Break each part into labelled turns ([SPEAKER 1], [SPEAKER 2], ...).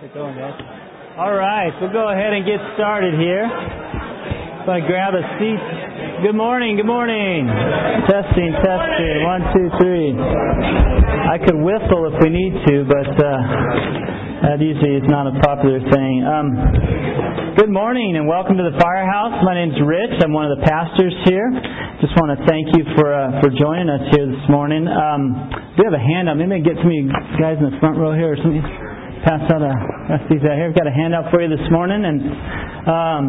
[SPEAKER 1] Get going, guys. All right, we'll go ahead and get started here. So I grab a seat. Good morning, good morning. Testing, testing. One, two, three. I could whistle if we need to, but uh, that usually is not a popular thing. Um, good morning and welcome to the Firehouse. My name's Rich. I'm one of the pastors here. Just want to thank you for uh, for joining us here this morning. Um, do you have a handout? Maybe I get some of you guys in the front row here or something. Pass out a pass these out here. I've got a handout for you this morning, and um,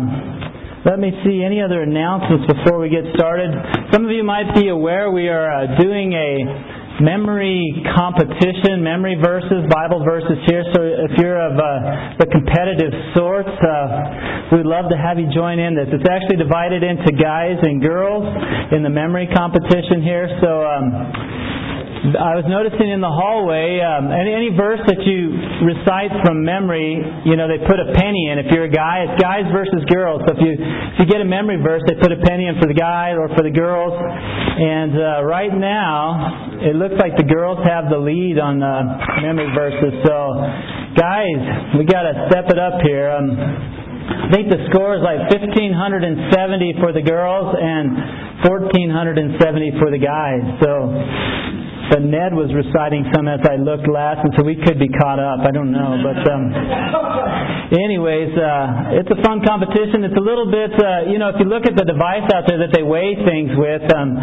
[SPEAKER 1] let me see any other announcements before we get started. Some of you might be aware we are uh, doing a memory competition, memory verses, Bible verses here. So if you're of uh, the competitive sort, uh, we'd love to have you join in this. It's actually divided into guys and girls in the memory competition here. So. Um, I was noticing in the hallway, um, any, any verse that you recite from memory, you know, they put a penny in. If you're a guy, it's guys versus girls. So if you if you get a memory verse, they put a penny in for the guy or for the girls. And uh, right now, it looks like the girls have the lead on uh, memory verses. So, guys, we got to step it up here. Um, I think the score is like 1,570 for the girls and 1,470 for the guys. So but Ned was reciting some as I looked last, and so we could be caught up. I don't know, but um, anyways, uh, it's a fun competition. It's a little bit, uh, you know, if you look at the device out there that they weigh things with. Um,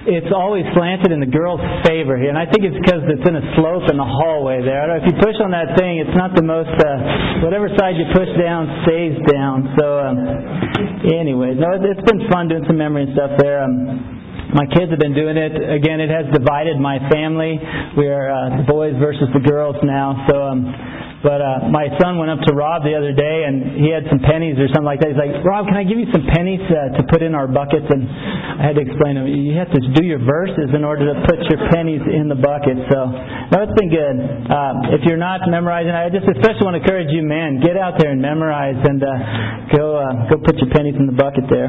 [SPEAKER 1] it's always slanted in the girl's favor here, and I think it's because it's in a slope in the hallway there. If you push on that thing, it's not the most. Uh, whatever side you push down stays down. So, um, anyways, no, it's been fun doing some memory and stuff there. Um, my kids have been doing it. Again, it has divided my family. We are uh, boys versus the girls now. So, um, but uh, my son went up to Rob the other day, and he had some pennies or something like that. He's like, "Rob, can I give you some pennies uh, to put in our buckets?" And I had to explain to him, "You have to do your verses in order to put your pennies in the bucket." So, no, it's been good. Uh, if you're not memorizing, I just especially want to encourage you, man, get out there and memorize, and uh, go uh, go put your pennies in the bucket there.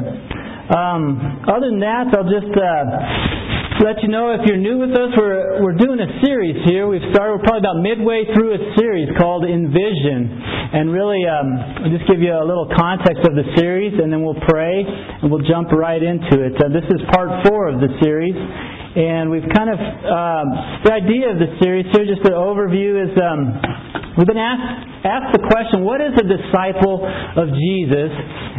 [SPEAKER 1] Um, other than that, I'll just uh, let you know if you're new with us, we're, we're doing a series here. We've started, we're probably about midway through a series called Envision. And really, um, I'll just give you a little context of the series, and then we'll pray, and we'll jump right into it. Uh, this is part four of the series. And we've kind of, um, the idea of the series here, just an overview, is um, we've been asked, asked the question, what is a disciple of Jesus?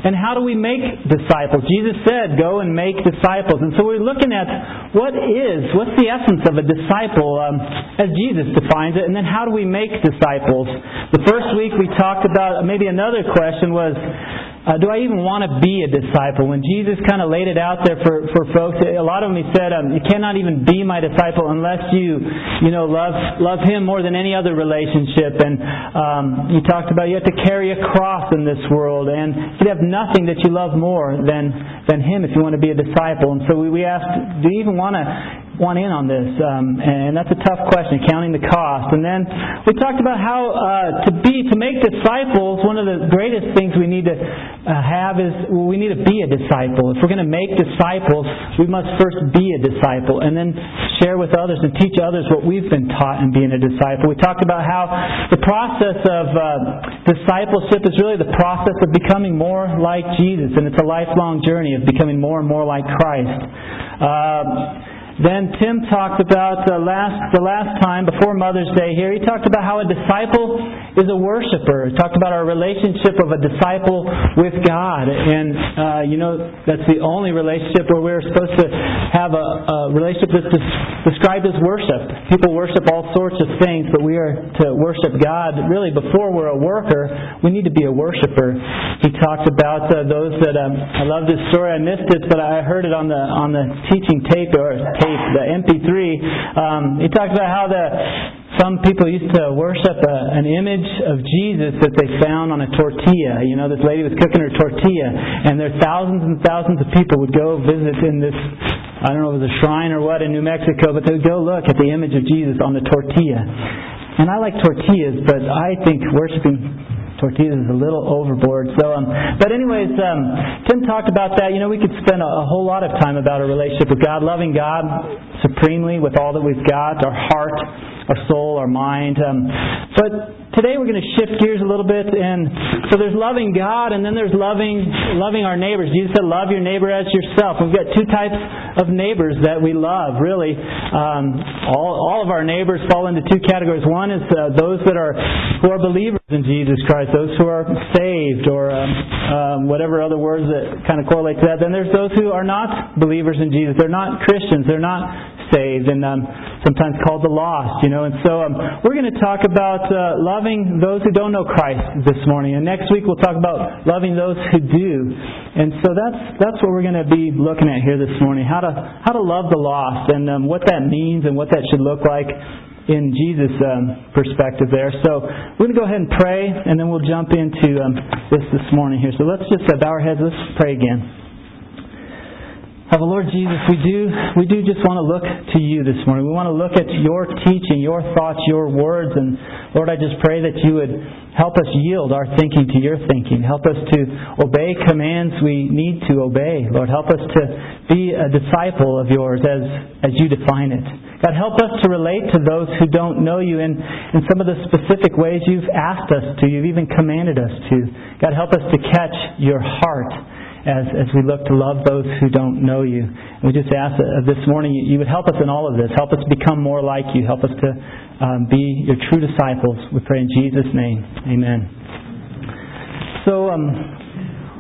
[SPEAKER 1] And how do we make disciples? Jesus said, go and make disciples. And so we're looking at what is, what's the essence of a disciple um, as Jesus defines it, and then how do we make disciples? The first week we talked about, maybe another question was, uh, do I even want to be a disciple? When Jesus kind of laid it out there for, for folks, a lot of them he said, um, you cannot even be my disciple unless you, you know, love love Him more than any other relationship. And um, you talked about you have to carry a cross in this world, and you have nothing that you love more than than Him if you want to be a disciple. And so we, we asked, do you even want to want in on this? Um, and that's a tough question, counting the cost. And then we talked about how uh, to be, to make disciples, one of the greatest things we need to uh, have is well, we need to be a disciple. If we're going to make disciples, we must first be a disciple and then share with others and teach others what we've been taught in being a disciple. We talked about how the process of uh, discipleship is really the process of becoming more like Jesus, and it's a lifelong journey of becoming more and more like Christ. Then Tim talked about uh, last the last time before Mother's Day here. He talked about how a disciple is a worshiper. He talked about our relationship of a disciple with God, and uh, you know that's the only relationship where we're supposed to have a, a relationship that's described as worship. People worship all sorts of things, but we are to worship God. Really, before we're a worker, we need to be a worshiper. He talked about uh, those that um, I love this story. I missed it, but I heard it on the on the teaching tape or tape, the MP3, um, he talked about how the some people used to worship a, an image of Jesus that they found on a tortilla. You know, this lady was cooking her tortilla, and there thousands and thousands of people would go visit in this. I don't know if it was a shrine or what in New Mexico, but they would go look at the image of Jesus on the tortilla. And I like tortillas, but I think worshiping tortillas is a little overboard. So, um, but anyways, um, Tim talked about that. You know, we could spend a, a whole lot of time about our relationship with God, loving God supremely with all that we've got, our heart, our soul, our mind. Um, but today we're going to shift gears a little bit, and so there's loving God, and then there's loving loving our neighbors. Jesus said, "Love your neighbor as yourself." We've got two types of neighbors that we love. Really, um, all all of our neighbors fall into two categories. One is uh, those that are who are believers in Jesus Christ, those who are saved, or um, um, whatever other words that kind of correlate to that. Then there's those who are not believers in Jesus. They're not Christians. They're not saved, and um, sometimes called the lost. You know, and so um, we're going to talk about uh, loving those who don't know Christ this morning, and next week we'll talk about loving those who do. And so that's that's what we're going to be looking at here this morning: how to how to love the lost, and um, what that means, and what that should look like in Jesus' um, perspective there. So we're going to go ahead and pray, and then we'll jump into um, this this morning here. So let's just bow our heads. Let's pray again. Of the Lord Jesus, we do we do just want to look to you this morning. We want to look at your teaching, your thoughts, your words, and Lord, I just pray that you would help us yield our thinking to your thinking. Help us to obey commands we need to obey. Lord, help us to be a disciple of yours as as you define it. God, help us to relate to those who don't know you in, in some of the specific ways you've asked us to, you've even commanded us to. God, help us to catch your heart as, as we look to love those who don't know you. And we just ask that this morning you, you would help us in all of this. Help us become more like you. Help us to um, be your true disciples. We pray in Jesus' name. Amen. So, um,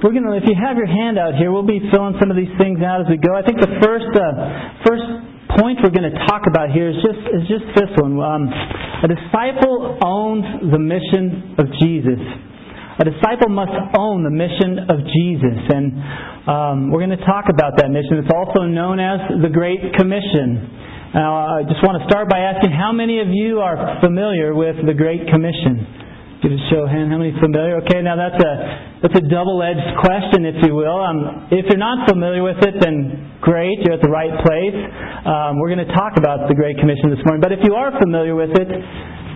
[SPEAKER 1] we're going to, if you have your hand out here, we'll be filling some of these things out as we go. I think the first, uh, first point we're going to talk about here is just, is just this one. Um, a disciple owns the mission of Jesus. A disciple must own the mission of Jesus. And um, we're going to talk about that mission. It's also known as the Great Commission. Now, I just want to start by asking how many of you are familiar with the Great Commission? Give a show hand. How many familiar? Okay, now that's a that's a double-edged question, if you will. Um, if you're not familiar with it, then great, you're at the right place. Um, we're going to talk about the Great Commission this morning. But if you are familiar with it,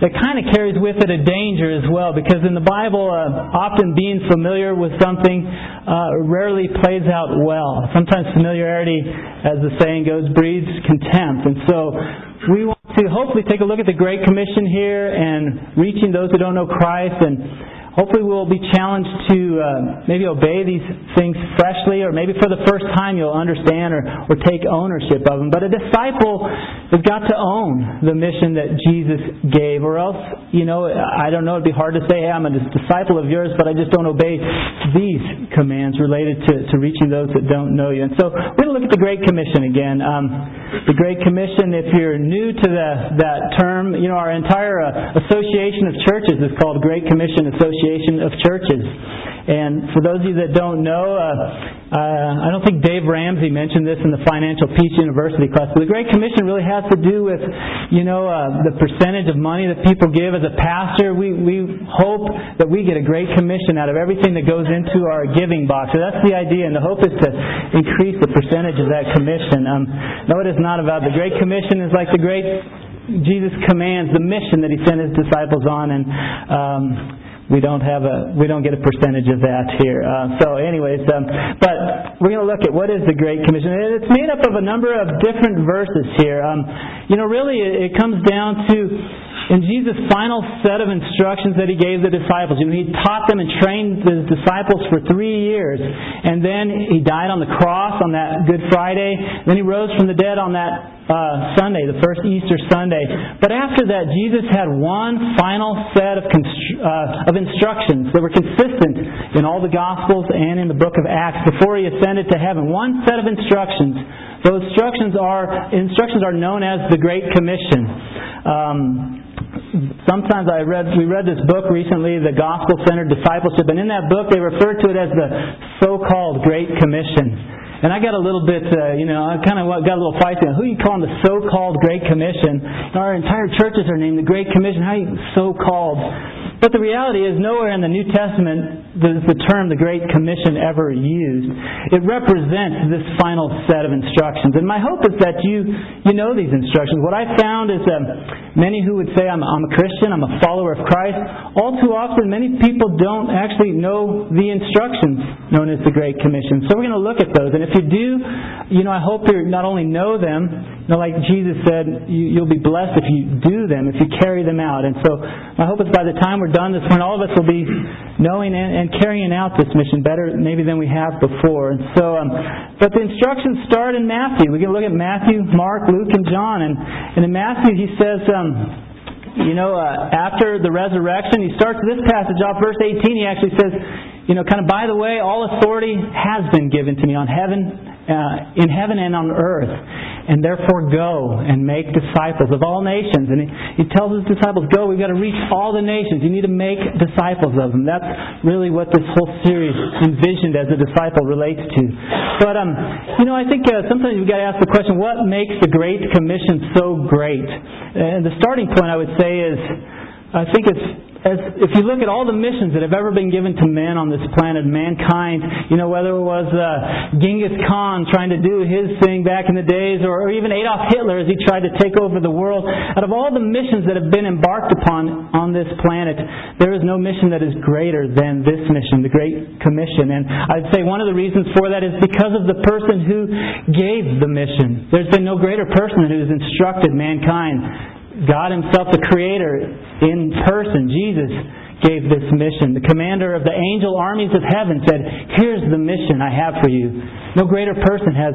[SPEAKER 1] that kind of carries with it a danger as well because in the Bible, uh, often being familiar with something uh, rarely plays out well. Sometimes familiarity, as the saying goes, breeds contempt. And so we want to hopefully take a look at the Great Commission here and reaching those who don't know Christ and Hopefully, we'll be challenged to uh, maybe obey these things freshly, or maybe for the first time you'll understand or, or take ownership of them. But a disciple has got to own the mission that Jesus gave, or else, you know, I don't know, it'd be hard to say, hey, I'm a disciple of yours, but I just don't obey these commands related to, to reaching those that don't know you. And so we're going to look at the Great Commission again. Um, the Great Commission, if you're new to the, that term, you know, our entire uh, association of churches is called Great Commission Association Association of Churches. And for those of you that don't know, uh, uh, I don't think Dave Ramsey mentioned this in the Financial Peace University class, but the Great Commission really has to do with, you know, uh, the percentage of money that people give. As a pastor, we, we hope that we get a Great Commission out of everything that goes into our giving box. So that's the idea, and the hope is to increase the percentage of that commission. Um, no, it is not about the Great Commission is like the Great Jesus commands, the mission that He sent His disciples on, and um, we don't have a we don't get a percentage of that here. Uh, so, anyways, um, but we're going to look at what is the Great Commission, and it's made up of a number of different verses here. Um, you know, really, it, it comes down to in Jesus' final set of instructions that he gave the disciples. You know, he taught them and trained the disciples for three years, and then he died on the cross on that Good Friday. Then he rose from the dead on that uh, Sunday, the first Easter Sunday. But after that, Jesus had one final set of, constr- uh, of instructions that were consistent in all the Gospels and in the book of Acts before he ascended to heaven. One set of instructions. Those instructions are instructions are known as the Great Commission. Um, sometimes I read we read this book recently, the Gospel Centered Discipleship, and in that book they refer to it as the so-called Great Commission. And I got a little bit, uh, you know, I kind of got a little feisty. Who you calling the so-called Great Commission? Our entire churches are named the Great Commission. How you so-called? But the reality is, nowhere in the New Testament is the term the Great Commission ever used. It represents this final set of instructions. And my hope is that you, you know these instructions. What I found is that many who would say, I'm, I'm a Christian, I'm a follower of Christ, all too often many people don't actually know the instructions known as the Great Commission. So we're going to look at those. And if you do, you know, I hope you not only know them, know, like Jesus said, you, you'll be blessed if you do them, if you carry them out. And so my hope is by the time we're done this morning, all of us will be knowing and, and carrying out this mission better maybe than we have before. And so, um, but the instructions start in Matthew. We can look at Matthew, Mark, Luke, and John. And, and in Matthew, he says, um, you know, uh, after the resurrection, he starts this passage off, verse 18, he actually says, you know, kind of by the way, all authority has been given to me on heaven uh, in heaven and on earth, and therefore go and make disciples of all nations. And he, he tells his disciples, go, we've got to reach all the nations. You need to make disciples of them. That's really what this whole series envisioned as a disciple relates to. But, um, you know, I think uh, sometimes we've got to ask the question, what makes the Great Commission so great? And the starting point, I would say, is I think it's as if you look at all the missions that have ever been given to men on this planet, mankind, you know, whether it was uh, Genghis Khan trying to do his thing back in the days, or, or even Adolf Hitler as he tried to take over the world, out of all the missions that have been embarked upon on this planet, there is no mission that is greater than this mission, the Great Commission. And I'd say one of the reasons for that is because of the person who gave the mission. There's been no greater person who has instructed mankind God Himself, the Creator, in person, Jesus, gave this mission. The commander of the angel armies of heaven said, Here's the mission I have for you. No greater person has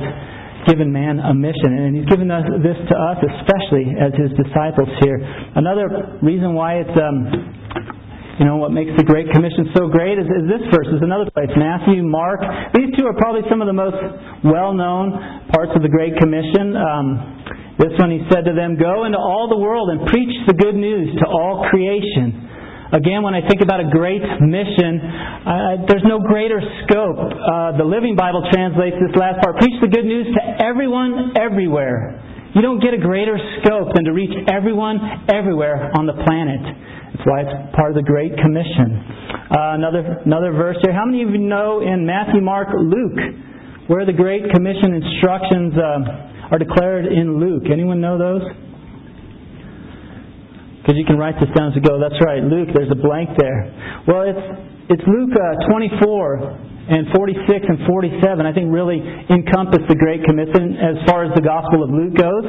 [SPEAKER 1] given man a mission, and He's given us, this to us, especially as His disciples here. Another reason why it's. Um, you know, what makes the Great Commission so great is, is this verse, is another place. Matthew, Mark. These two are probably some of the most well known parts of the Great Commission. Um, this one he said to them, Go into all the world and preach the good news to all creation. Again, when I think about a great mission, uh, there's no greater scope. Uh, the Living Bible translates this last part preach the good news to everyone, everywhere. You don't get a greater scope than to reach everyone, everywhere on the planet. That's why it's part of the Great Commission. Uh, another, another verse here. How many of you know in Matthew, Mark, Luke, where the Great Commission instructions. Are declared in Luke. Anyone know those? Because you can write this down as we go. That's right, Luke. There's a blank there. Well, it's it's Luke uh, 24 and 46 and 47. I think really encompass the Great Commission as far as the Gospel of Luke goes.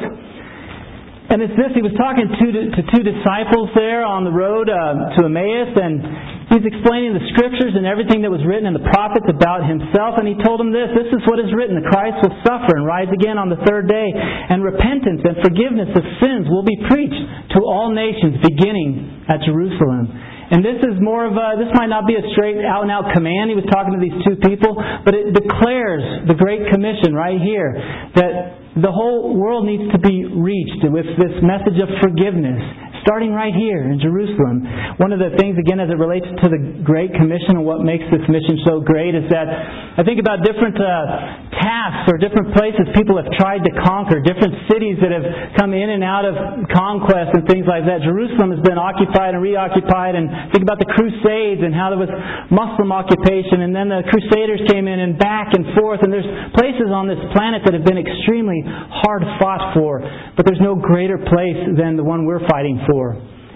[SPEAKER 1] And it's this, he was talking to, to two disciples there on the road uh, to Emmaus, and he's explaining the scriptures and everything that was written in the prophets about himself, and he told them this, this is what is written, the Christ will suffer and rise again on the third day, and repentance and forgiveness of sins will be preached to all nations, beginning at Jerusalem. And this is more of a, this might not be a straight out and out command. He was talking to these two people, but it declares the Great Commission right here that the whole world needs to be reached with this message of forgiveness, starting right here in Jerusalem. One of the things, again, as it relates to the Great Commission and what makes this mission so great is that I think about different uh, tasks or different places people have tried to conquer, different cities that have come in and out of conquest and things like that. Jerusalem has been occupied and reoccupied, and think about the Crusades and how there was Muslim occupation, and then the Crusaders came in and back and forth, and there's places on this planet that have been extremely hard fought for, but there's no greater place than the one we're fighting for,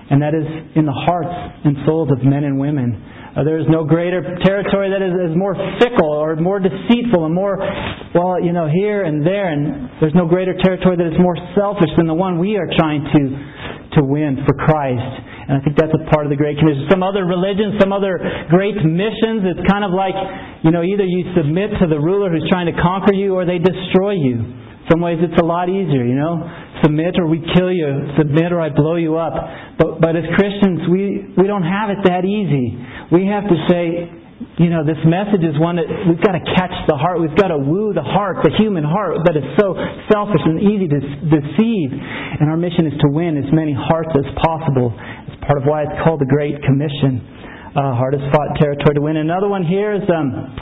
[SPEAKER 1] and that is in the hearts and souls of men and women. Uh, there is no greater territory that is, is more fickle or more deceitful and more, well, you know, here and there, and there's no greater territory that is more selfish than the one we are trying to to win for Christ. And I think that's a part of the Great Commission. Some other religions, some other great missions, it's kind of like, you know, either you submit to the ruler who's trying to conquer you or they destroy you. Some ways it's a lot easier, you know. Submit or we kill you. Submit or I blow you up. But but as Christians, we we don't have it that easy. We have to say, you know, this message is one that we've got to catch the heart. We've got to woo the heart, the human heart that is so selfish and easy to deceive. And our mission is to win as many hearts as possible. It's part of why it's called the Great Commission. Uh, hardest fought territory to win. Another one here is um,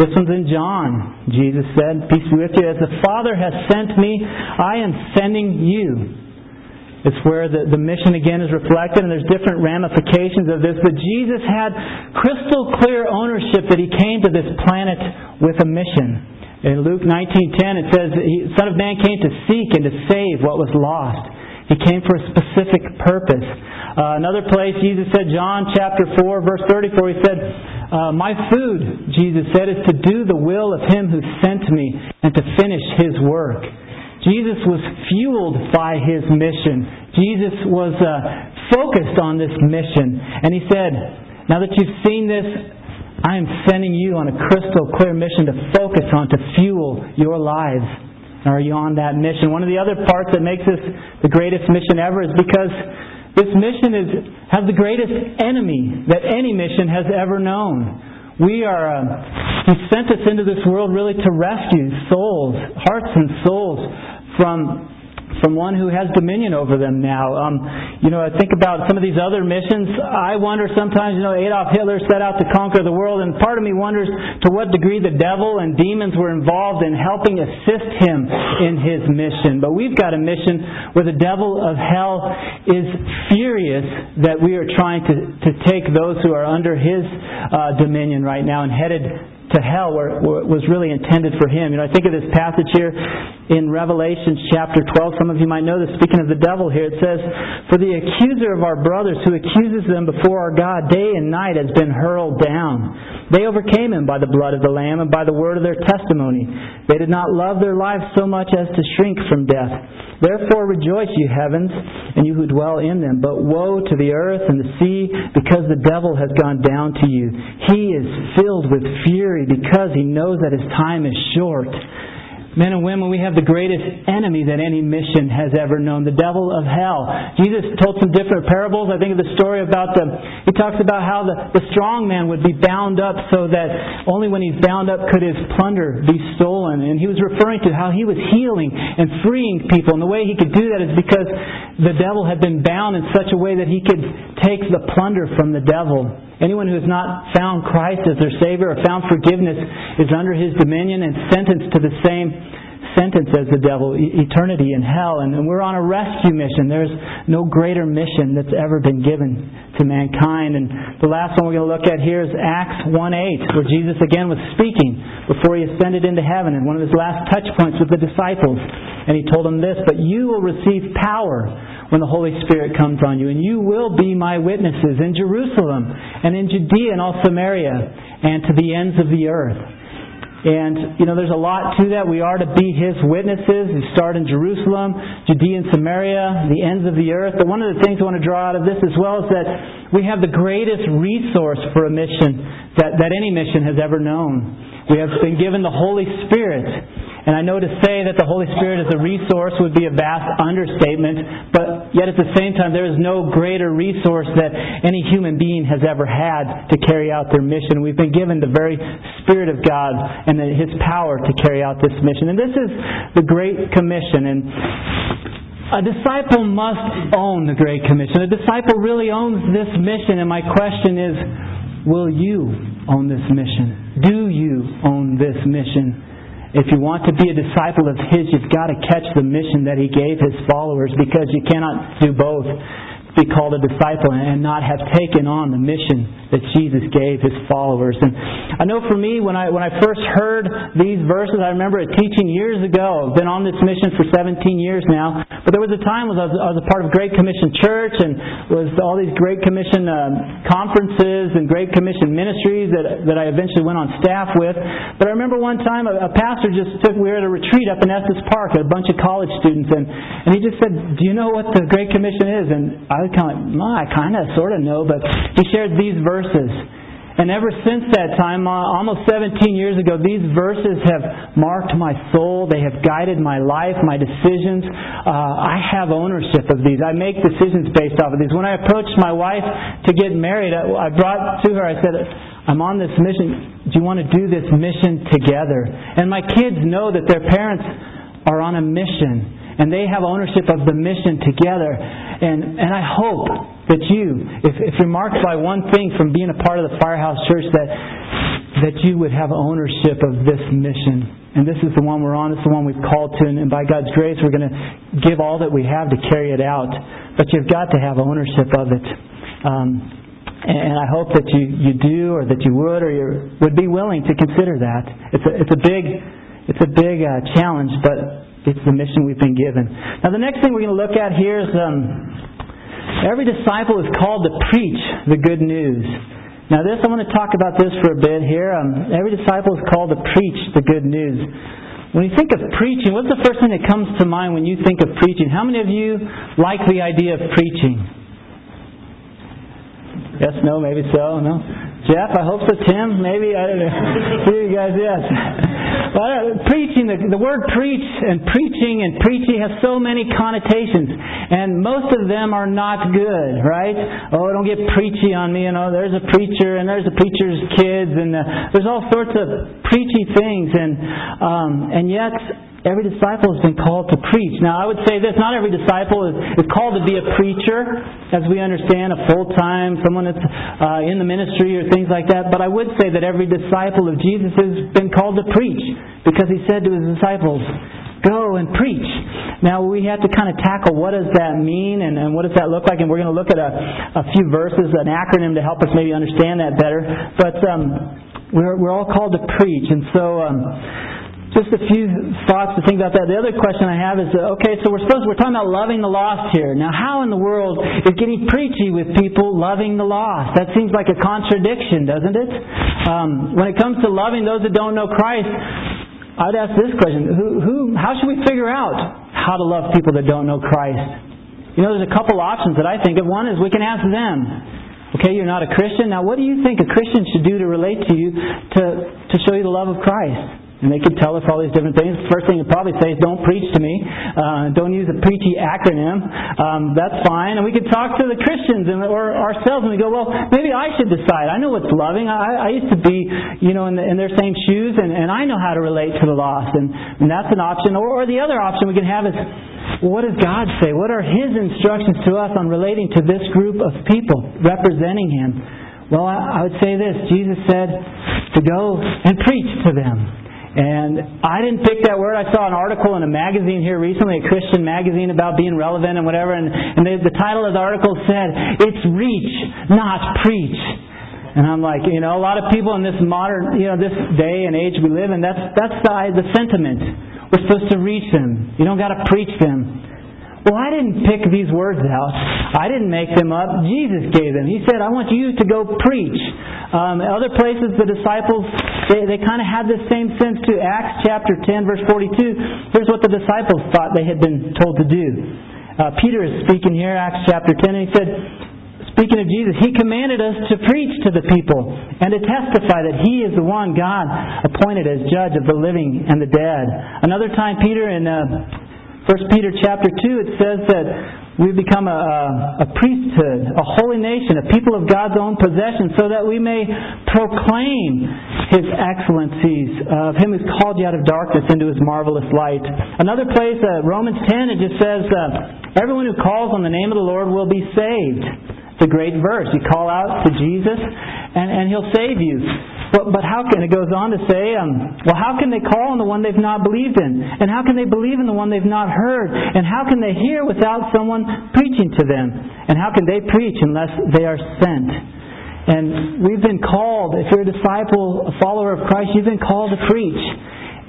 [SPEAKER 1] this one's in John. Jesus said, Peace be with you. As the Father has sent me, I am sending you. It's where the, the mission again is reflected, and there's different ramifications of this. But Jesus had crystal clear ownership that he came to this planet with a mission. In Luke 19:10 it says, "The Son of Man came to seek and to save what was lost." He came for a specific purpose. Uh, another place, Jesus said, John chapter 4, verse 34, he said, uh, My food, Jesus said, is to do the will of Him who sent me and to finish His work. Jesus was fueled by his mission. Jesus was uh, focused on this mission. And he said, Now that you've seen this, I am sending you on a crystal clear mission to focus on, to fuel your lives. Are you on that mission? One of the other parts that makes this the greatest mission ever is because this mission is, has the greatest enemy that any mission has ever known. We are, uh, He sent us into this world really to rescue souls, hearts and souls from from one who has dominion over them now. Um, you know, I think about some of these other missions. I wonder sometimes, you know, Adolf Hitler set out to conquer the world, and part of me wonders to what degree the devil and demons were involved in helping assist him in his mission. But we've got a mission where the devil of hell is furious that we are trying to, to take those who are under his uh, dominion right now and headed to hell where, where, it was really intended for him. You know, I think of this passage here in Revelation chapter 12. Some of you might know this. Speaking of the devil here, it says, For the accuser of our brothers who accuses them before our God day and night has been hurled down. They overcame him by the blood of the Lamb and by the word of their testimony. They did not love their lives so much as to shrink from death. Therefore rejoice, you heavens, and you who dwell in them. But woe to the earth and the sea, because the devil has gone down to you. He is filled with fury because he knows that his time is short. Men and women, we have the greatest enemy that any mission has ever known, the devil of hell. Jesus told some different parables. I think of the story about the, he talks about how the, the strong man would be bound up so that only when he's bound up could his plunder be stolen. And he was referring to how he was healing and freeing people. And the way he could do that is because the devil had been bound in such a way that he could take the plunder from the devil. Anyone who has not found Christ as their Savior or found forgiveness is under His dominion and sentenced to the same sentence as the devil, eternity in hell. And we're on a rescue mission. There's no greater mission that's ever been given to mankind. And the last one we're going to look at here is Acts 1 8, where Jesus again was speaking before he ascended into heaven. And one of his last touch points with the disciples. And he told them this But you will receive power when the Holy Spirit comes on you. And you will be my witnesses in Jerusalem and in Judea and all Samaria and to the ends of the earth. And, you know, there's a lot to that. We are to be His witnesses. We start in Jerusalem, Judea and Samaria, the ends of the earth. But one of the things I want to draw out of this as well is that we have the greatest resource for a mission that, that any mission has ever known. We have been given the Holy Spirit. And I know to say that the Holy Spirit is a resource would be a vast understatement, but yet at the same time, there is no greater resource that any human being has ever had to carry out their mission. We've been given the very Spirit of God and His power to carry out this mission. And this is the Great Commission. And a disciple must own the Great Commission. A disciple really owns this mission, and my question is will you own this mission? Do you own this mission? If you want to be a disciple of His, you've got to catch the mission that He gave His followers because you cannot do both be called a disciple and not have taken on the mission that Jesus gave his followers. And I know for me, when I when I first heard these verses, I remember a teaching years ago. I've been on this mission for 17 years now. But there was a time when I was, I was a part of Great Commission Church and was all these Great Commission um, conferences and Great Commission ministries that that I eventually went on staff with. But I remember one time a, a pastor just took we were at a retreat up in Estes Park, a bunch of college students, and and he just said, "Do you know what the Great Commission is?" And I was kind of well, I kind of sort of know, but he shared these verses. And ever since that time, uh, almost 17 years ago, these verses have marked my soul. They have guided my life, my decisions. Uh, I have ownership of these. I make decisions based off of these. When I approached my wife to get married, I, I brought to her, I said, I'm on this mission. Do you want to do this mission together? And my kids know that their parents are on a mission and they have ownership of the mission together. And, and I hope that you, if, if you're marked by one thing from being a part of the Firehouse Church, that, that you would have ownership of this mission and this is the one we're on, is the one we've called to, and, and by God's grace, we're going to give all that we have to carry it out. But you've got to have ownership of it. Um, and I hope that you, you do, or that you would, or you would be willing to consider that. It's a, it's a big, it's a big uh, challenge, but it's the mission we've been given. Now, the next thing we're going to look at here is um, every disciple is called to preach the good news. Now, this I want to talk about this for a bit here. Um, every disciple is called to preach the good news. When you think of preaching, what's the first thing that comes to mind when you think of preaching? How many of you like the idea of preaching? Yes, no, maybe so, no. Jeff, I hope so. Tim, maybe I don't know. You guys, yes. Well, preaching, the, the word preach and preaching and preaching has so many connotations, and most of them are not good, right? Oh, don't get preachy on me. You know, there's a preacher and there's a preacher's kids, and uh, there's all sorts of preachy things, and um, and yet Every disciple has been called to preach. Now, I would say this not every disciple is, is called to be a preacher, as we understand, a full time, someone that's uh, in the ministry or things like that. But I would say that every disciple of Jesus has been called to preach because he said to his disciples, Go and preach. Now, we have to kind of tackle what does that mean and, and what does that look like, and we're going to look at a, a few verses, an acronym to help us maybe understand that better. But um, we're, we're all called to preach, and so. Um, just a few thoughts to think about that. The other question I have is, uh, okay, so we're supposed we're talking about loving the lost here. Now, how in the world is getting preachy with people loving the lost? That seems like a contradiction, doesn't it? Um, when it comes to loving those that don't know Christ, I'd ask this question: Who, who, how should we figure out how to love people that don't know Christ? You know, there's a couple options that I think of. One is we can ask them. Okay, you're not a Christian. Now, what do you think a Christian should do to relate to you to, to show you the love of Christ? And they could tell us all these different things. First thing they'd probably say is, don't preach to me. Uh, don't use a preachy acronym. Um, that's fine. And we could talk to the Christians and, or ourselves and we go, well, maybe I should decide. I know what's loving. I, I used to be, you know, in, the, in their same shoes and, and I know how to relate to the lost. And, and that's an option. Or, or the other option we can have is, what does God say? What are His instructions to us on relating to this group of people representing Him? Well, I, I would say this. Jesus said to go and preach to them. And I didn't pick that word. I saw an article in a magazine here recently, a Christian magazine about being relevant and whatever, and, and the, the title of the article said, It's reach, not preach. And I'm like, you know, a lot of people in this modern, you know, this day and age we live in, that's, that's the, the sentiment. We're supposed to reach them. You don't got to preach them. Well, I didn't pick these words out. I didn't make them up. Jesus gave them. He said, I want you to go preach. Um, other places, the disciples, they, they kind of had this same sense too. Acts chapter 10, verse 42. Here's what the disciples thought they had been told to do. Uh, Peter is speaking here, Acts chapter 10, and he said, speaking of Jesus, he commanded us to preach to the people and to testify that he is the one God appointed as judge of the living and the dead. Another time, Peter in uh, First Peter chapter 2, it says that we've become a, a, priesthood, a holy nation, a people of God's own possession, so that we may proclaim His excellencies of Him who's called you out of darkness into His marvelous light. Another place, uh, Romans 10, it just says, uh, everyone who calls on the name of the Lord will be saved. It's a great verse. You call out to Jesus, and, and He'll save you. But, but how can, it goes on to say, um, well, how can they call on the one they've not believed in? And how can they believe in the one they've not heard? And how can they hear without someone preaching to them? And how can they preach unless they are sent? And we've been called, if you're a disciple, a follower of Christ, you've been called to preach.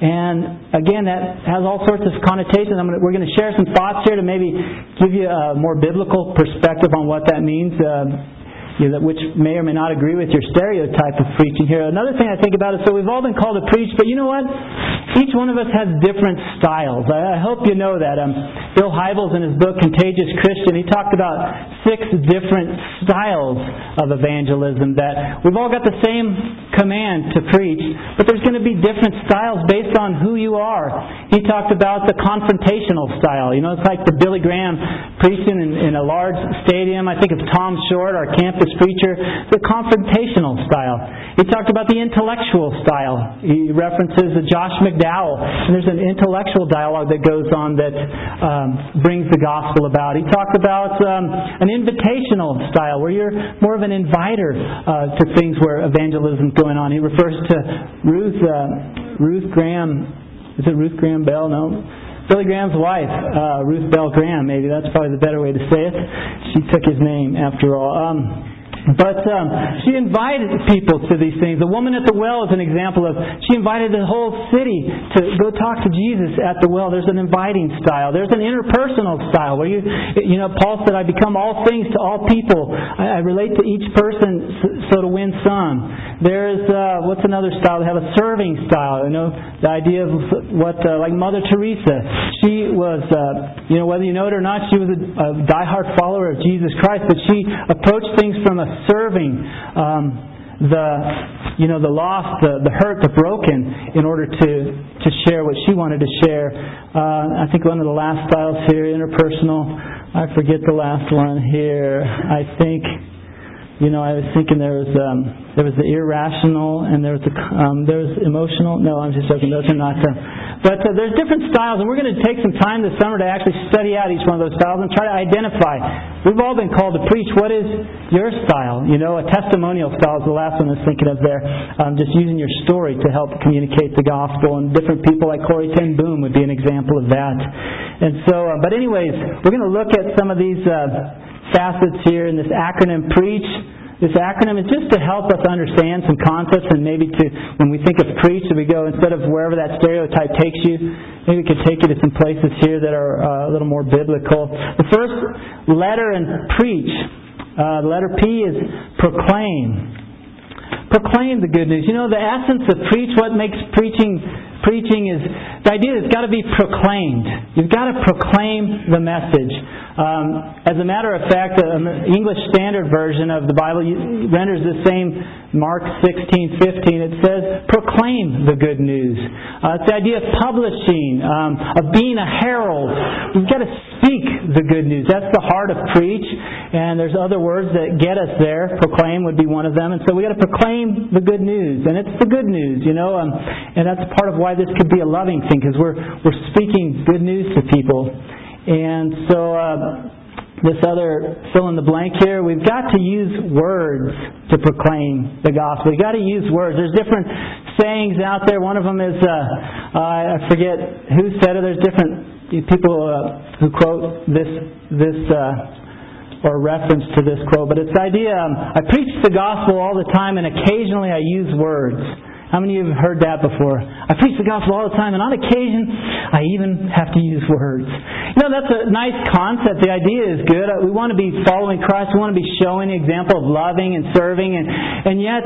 [SPEAKER 1] And again, that has all sorts of connotations. Gonna, we're going to share some thoughts here to maybe give you a more biblical perspective on what that means. Uh, you know, which may or may not agree with your stereotype of preaching here. Another thing I think about is so we've all been called to preach, but you know what? Each one of us has different styles. I, I hope you know that. Um, Bill Hybels in his book Contagious Christian, he talked about six different styles of evangelism that we've all got the same command to preach, but there's going to be different styles based on who you are. He talked about the confrontational style. You know, it's like the Billy Graham preaching in, in a large stadium. I think of Tom Short, our campus preacher, the confrontational style. He talked about the intellectual style. He references Josh McDowell, and there's an intellectual dialogue that goes on that um, brings the gospel about. He talked about um, an invitational style, where you're more of an inviter uh, to things where evangelism is going on. He refers to Ruth, uh, Ruth Graham Is it Ruth Graham Bell? No. Billy Graham's wife, uh, Ruth Bell Graham, maybe that's probably the better way to say it. She took his name after all. Um, but um, she invited people to these things. The woman at the well is an example of she invited the whole city to go talk to Jesus at the well. There's an inviting style. There's an interpersonal style where you, you know, Paul said, "I become all things to all people. I, I relate to each person so to win some." There's uh, what's another style? They have a serving style. You know, the idea of what uh, like Mother Teresa. She was, uh, you know, whether you know it or not, she was a, a diehard follower of Jesus Christ, but she approached things from a serving um, the you know the lost, the, the hurt, the broken, in order to to share what she wanted to share. Uh, I think one of the last styles here, interpersonal. I forget the last one here. I think you know I was thinking there was um, there was the irrational and there was the um, there was emotional. No, I'm just joking. Those are not. Uh, but uh, there's different styles, and we're going to take some time this summer to actually study out each one of those styles and try to identify. We've all been called to preach. What is your style? You know, a testimonial style is the last one I was thinking of there. Um, just using your story to help communicate the gospel, and different people like Corrie Ten Boom would be an example of that. And so, uh, but anyways, we're going to look at some of these uh, facets here in this acronym PREACH this acronym is just to help us understand some concepts and maybe to, when we think of preach, we go, instead of wherever that stereotype takes you, maybe we could take you to some places here that are uh, a little more biblical. The first letter in preach, uh, the letter P is proclaim. Proclaim the good news. You know, the essence of preach, what makes preaching preaching is the idea it's got to be proclaimed. You've got to proclaim the message. Um, as a matter of fact, the English Standard Version of the Bible renders the same Mark 16, 15. It says, proclaim the good news. Uh, it's the idea of publishing, um, of being a herald. We've got to speak the good news. That's the heart of preach. And there's other words that get us there. Proclaim would be one of them. And so we've got to proclaim the good news. And it's the good news, you know. Um, and that's part of why this could be a loving thing, because we're, we're speaking good news to people. And so, uh, this other fill in the blank here, we've got to use words to proclaim the gospel. We've got to use words. There's different sayings out there. One of them is, uh, uh, I forget who said it. There's different people uh, who quote this this uh, or reference to this quote, but it's the idea. Um, I preach the gospel all the time, and occasionally I use words. How many of you have heard that before? I preach the gospel all the time, and on occasion, I even have to use words. You know, that's a nice concept. The idea is good. We want to be following Christ. We want to be showing the example of loving and serving, and, and yet,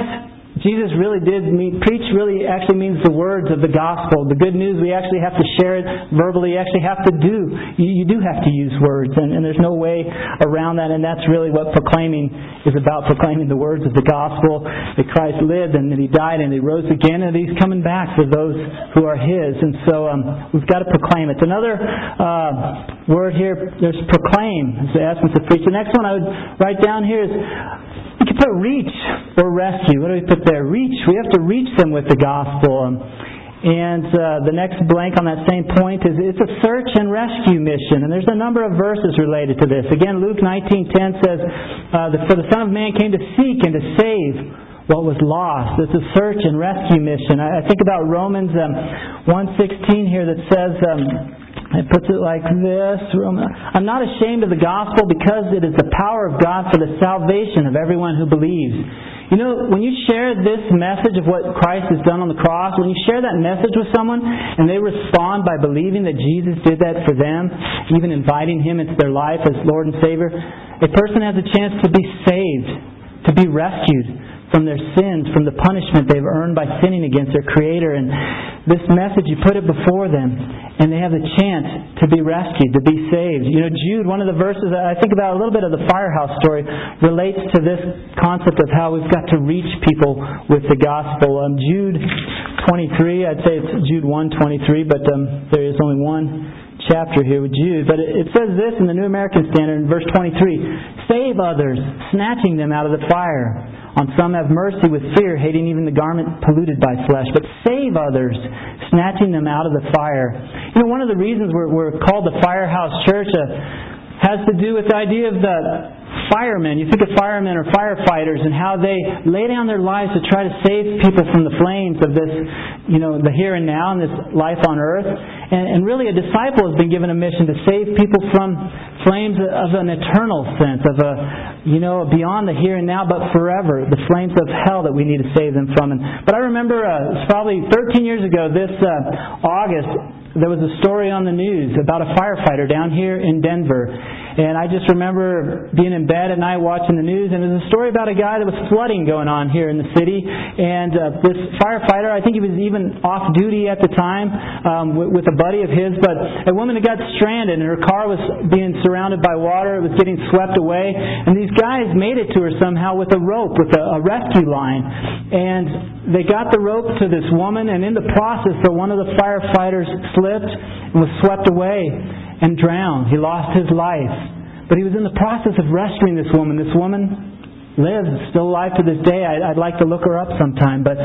[SPEAKER 1] Jesus really did mean, preach really actually means the words of the gospel. The good news, we actually have to share it verbally. You actually have to do. You, you do have to use words, and, and there's no way around that, and that's really what proclaiming is about proclaiming the words of the gospel that Christ lived and that He died and He rose again and He's coming back for those who are His. And so um, we've got to proclaim it. Another uh, word here, there's proclaim, is the essence of preach. The next one I would write down here is we could put reach or rescue. What do we put there? Reach. We have to reach them with the gospel. And uh, the next blank on that same point is it's a search and rescue mission, and there's a number of verses related to this. Again, Luke 19:10 says, uh, "For the Son of Man came to seek and to save what was lost." It's a search and rescue mission. I, I think about Romans um, 1:16 here that says. Um, it puts it like this I'm not ashamed of the gospel because it is the power of God for the salvation of everyone who believes. You know, when you share this message of what Christ has done on the cross, when you share that message with someone and they respond by believing that Jesus did that for them, even inviting Him into their life as Lord and Savior, a person has a chance to be saved, to be rescued from their sins, from the punishment they've earned by sinning against their Creator. And this message, you put it before them, and they have the chance to be rescued, to be saved. You know, Jude, one of the verses I think about a little bit of the firehouse story, relates to this concept of how we've got to reach people with the gospel. Um, Jude 23, I'd say it's Jude 1:23, but um, there is only one chapter here with Jude. But it, it says this in the New American Standard in verse 23 Save others, snatching them out of the fire. On some have mercy with fear, hating even the garment polluted by flesh, but save others, snatching them out of the fire. You know, one of the reasons we're, we're called the Firehouse Church uh, has to do with the idea of the firemen. You think of firemen or firefighters and how they lay down their lives to try to save people from the flames of this you know, the here and now and this life on earth. And, and really, a disciple has been given a mission to save people from flames of an eternal sense, of a, you know, beyond the here and now, but forever, the flames of hell that we need to save them from. And, but I remember uh, probably 13 years ago, this uh, August, there was a story on the news about a firefighter down here in Denver. And I just remember being in bed at night watching the news, and there's a story about a guy that was flooding going on here in the city. And uh, this firefighter, I think he was even off duty at the time um, with, with a buddy of his, but a woman had got stranded, and her car was being surrounded by water. It was getting swept away. And these guys made it to her somehow with a rope, with a, a rescue line. And they got the rope to this woman, and in the process, so one of the firefighters slipped and was swept away and drowned. He lost his life. But he was in the process of rescuing this woman. This woman lives, still alive to this day. I'd, I'd like to look her up sometime. But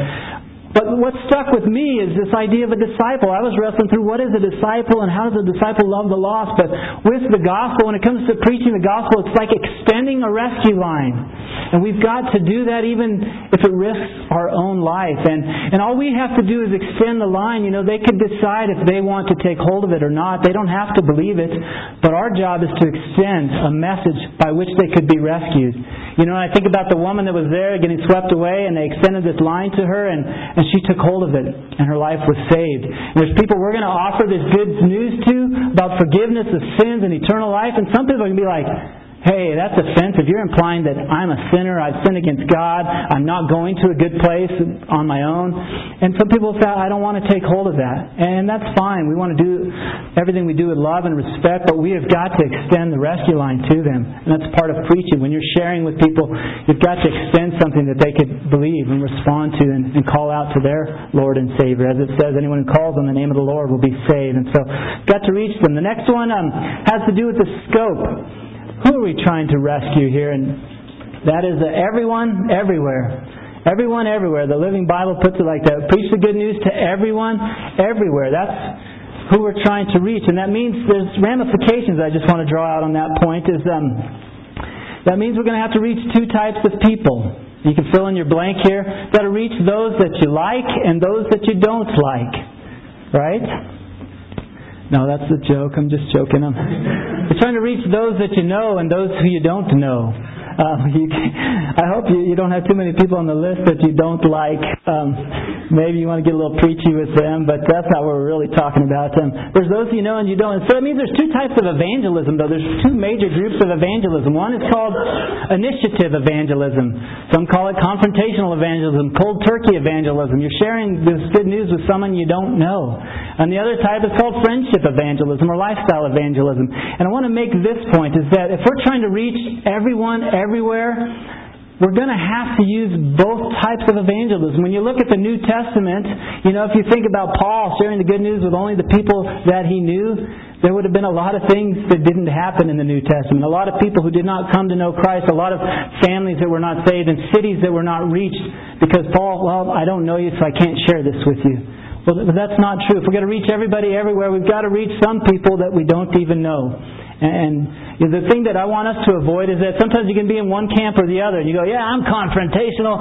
[SPEAKER 1] but what stuck with me is this idea of a disciple. I was wrestling through what is a disciple and how does a disciple love the lost. But with the gospel, when it comes to preaching the gospel, it's like extending a rescue line. And we've got to do that even if it risks our own life. And, and all we have to do is extend the line. You know, they could decide if they want to take hold of it or not. They don't have to believe it. But our job is to extend a message by which they could be rescued. You know, I think about the woman that was there getting swept away and they extended this line to her and, and she took hold of it and her life was saved. And there's people we're going to offer this good news to about forgiveness of sins and eternal life and some people are going to be like, hey, that's offensive. You're implying that I'm a sinner, I've sinned against God, I'm not going to a good place on my own. And some people say, I don't want to take hold of that. And that's fine. We want to do everything we do with love and respect, but we have got to extend the rescue line to them. And that's part of preaching. When you're sharing with people, you've got to extend something that they could believe and respond to and, and call out to their Lord and Savior. As it says, anyone who calls on the name of the Lord will be saved. And so, got to reach them. The next one um, has to do with the scope who are we trying to rescue here? And that is uh, everyone, everywhere. Everyone, everywhere. The Living Bible puts it like that. Preach the good news to everyone, everywhere. That's who we're trying to reach. And that means there's ramifications I just want to draw out on that point. Is um, That means we're going to have to reach two types of people. You can fill in your blank here. You've got to reach those that you like and those that you don't like. Right? No, that's a joke. I'm just joking. I'm, trying to reach those that you know and those who you don't know. Um, you, I hope you, you don't have too many people on the list that you don't like. Um, maybe you want to get a little preachy with them, but that's not what we're really talking about. Um, there's those you know and you don't. So it means there's two types of evangelism, though. There's two major groups of evangelism. One is called initiative evangelism. Some call it confrontational evangelism, cold turkey evangelism. You're sharing this good news with someone you don't know. And the other type is called friendship evangelism or lifestyle evangelism. And I want to make this point is that if we're trying to reach everyone, everywhere, we're going to have to use both types of evangelism. When you look at the New Testament, you know, if you think about Paul sharing the good news with only the people that he knew, there would have been a lot of things that didn't happen in the New Testament. A lot of people who did not come to know Christ, a lot of families that were not saved, and cities that were not reached because Paul, well, I don't know you, so I can't share this with you. Well, that's not true. If we're going to reach everybody everywhere, we've got to reach some people that we don't even know. And the thing that I want us to avoid is that sometimes you can be in one camp or the other. And you go, yeah, I'm confrontational,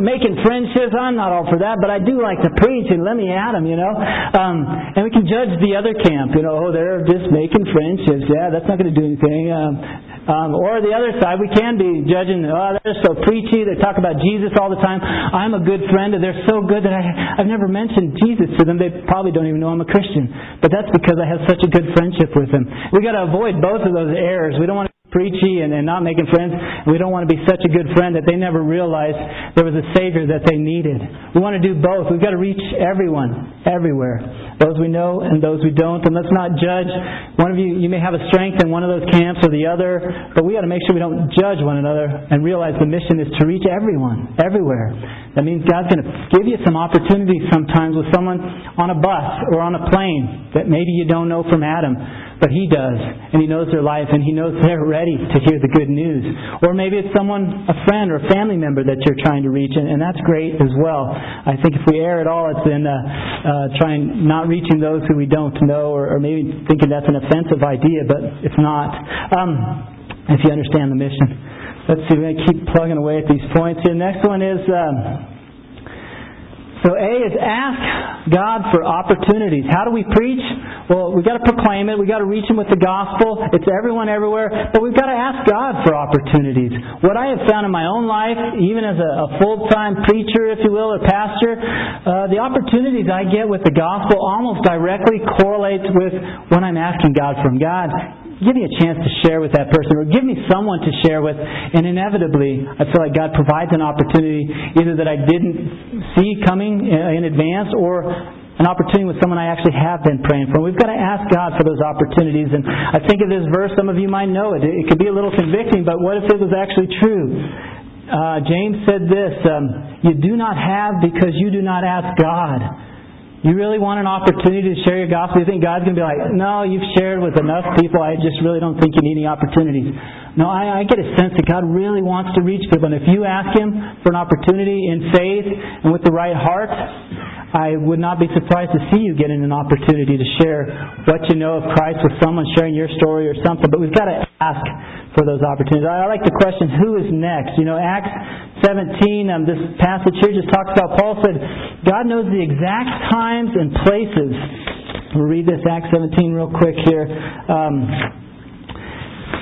[SPEAKER 1] making friendships. I'm not all for that, but I do like to preach and let me at them, you know. Um, and we can judge the other camp, you know, oh, they're just making friendships. Yeah, that's not going to do anything. Um, um, or the other side, we can be judging, oh, they're so preachy, they talk about Jesus all the time. I'm a good friend, and they're so good that I, I've never mentioned Jesus to them. They probably don't even know I'm a Christian. But that's because I have such a good friendship with them. We've got to avoid both of those errors. We don't want to preachy and, and not making friends. We don't want to be such a good friend that they never realize there was a Savior that they needed. We want to do both. We've got to reach everyone, everywhere. Those we know and those we don't. And let's not judge. One of you, you may have a strength in one of those camps or the other, but we got to make sure we don't judge one another and realize the mission is to reach everyone, everywhere. That means God's going to give you some opportunities sometimes with someone on a bus or on a plane that maybe you don't know from Adam but He does, and He knows their life, and He knows they're ready to hear the good news. Or maybe it's someone, a friend or a family member that you're trying to reach, and, and that's great as well. I think if we err at all, it's in uh, uh, trying not reaching those who we don't know, or, or maybe thinking that's an offensive idea, but it's not. Um, if you understand the mission. Let's see, we're going to keep plugging away at these points here. Next one is. Um, So A is ask God for opportunities. How do we preach? Well, we've got to proclaim it. We've got to reach them with the gospel. It's everyone everywhere. But we've got to ask God for opportunities. What I have found in my own life, even as a, a full-time preacher, if you will, or pastor, uh, the opportunities I get with the gospel almost directly correlates with when I'm asking God from God give me a chance to share with that person or give me someone to share with and inevitably I feel like God provides an opportunity either that I didn't see coming in advance or an opportunity with someone I actually have been praying for. We've got to ask God for those opportunities. And I think of this verse, some of you might know it. It could be a little convicting, but what if it was actually true? Uh, James said this um, You do not have because you do not ask God. You really want an opportunity to share your gospel? You think God's going to be like, no, you've shared with enough people. I just really don't think you need any opportunities. No, I, I get a sense that God really wants to reach people. And if you ask Him for an opportunity in faith and with the right heart, I would not be surprised to see you getting an opportunity to share what you know of Christ with someone sharing your story or something. But we've got to ask for those opportunities. I like the question, who is next? You know, Acts 17, um, this passage here just talks about, Paul said, God knows the exact times and places. We'll read this Acts 17 real quick here. Um,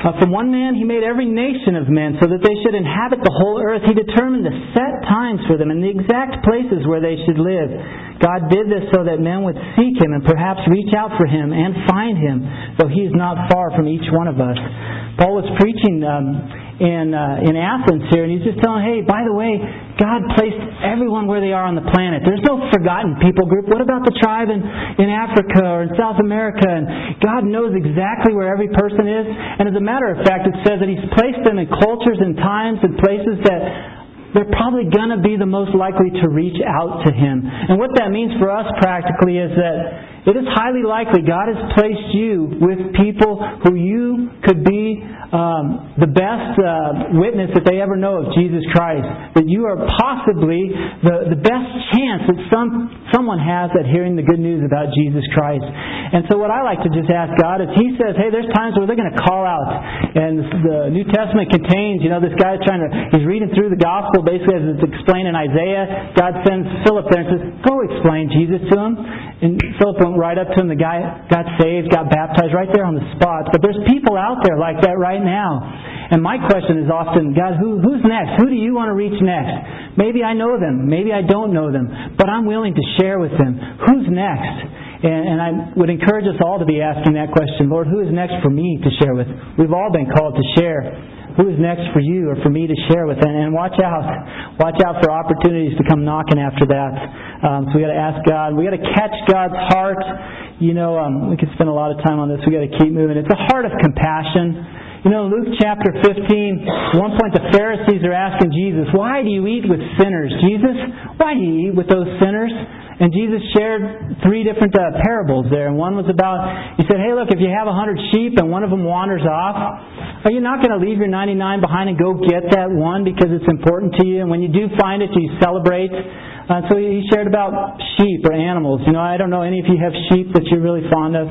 [SPEAKER 1] uh, from one man he made every nation of men so that they should inhabit the whole earth. He determined the set times for them and the exact places where they should live. God did this so that men would seek him and perhaps reach out for him and find him, though he is not far from each one of us. Paul was preaching um, in uh, in Athens here, and he's just telling, hey, by the way, God placed everyone where they are on the planet. There's no forgotten people group. What about the tribe in, in Africa or in South America? And God knows exactly where every person is. And as a matter of fact, it says that He's placed them in cultures and times and places that they're probably going to be the most likely to reach out to Him. And what that means for us practically is that it is highly likely God has placed you with people who you could be um, the best uh, witness that they ever know of Jesus Christ. That you are possibly the, the best chance that some someone has at hearing the good news about Jesus Christ. And so what I like to just ask God is He says, hey, there's times where they're going to call out. And the New Testament contains, you know, this guy's trying to, he's reading through the gospel basically as it's explained in Isaiah. God sends Philip there and says, go explain Jesus to him. And Philip went right up to him. The guy got saved, got baptized right there on the spot. But there's people out there like that right now. And my question is often, God, who, who's next? Who do you want to reach next? Maybe I know them. Maybe I don't know them. But I'm willing to share with them. Who's next? And, and I would encourage us all to be asking that question, Lord, who is next for me to share with? We've all been called to share who is next for you or for me to share with. And, and watch out. Watch out for opportunities to come knocking after that. Um, so we got to ask God. We got to catch God's heart. You know, um, we could spend a lot of time on this. We got to keep moving. It's a heart of compassion. You know, Luke chapter 15, at one point the Pharisees are asking Jesus, Why do you eat with sinners? Jesus, why do you eat with those sinners? And Jesus shared three different uh, parables there. And one was about, he said, hey, look, if you have a hundred sheep and one of them wanders off, are you not going to leave your 99 behind and go get that one because it's important to you? And when you do find it, you celebrate. Uh, so he shared about sheep or animals. You know, I don't know any of you have sheep that you're really fond of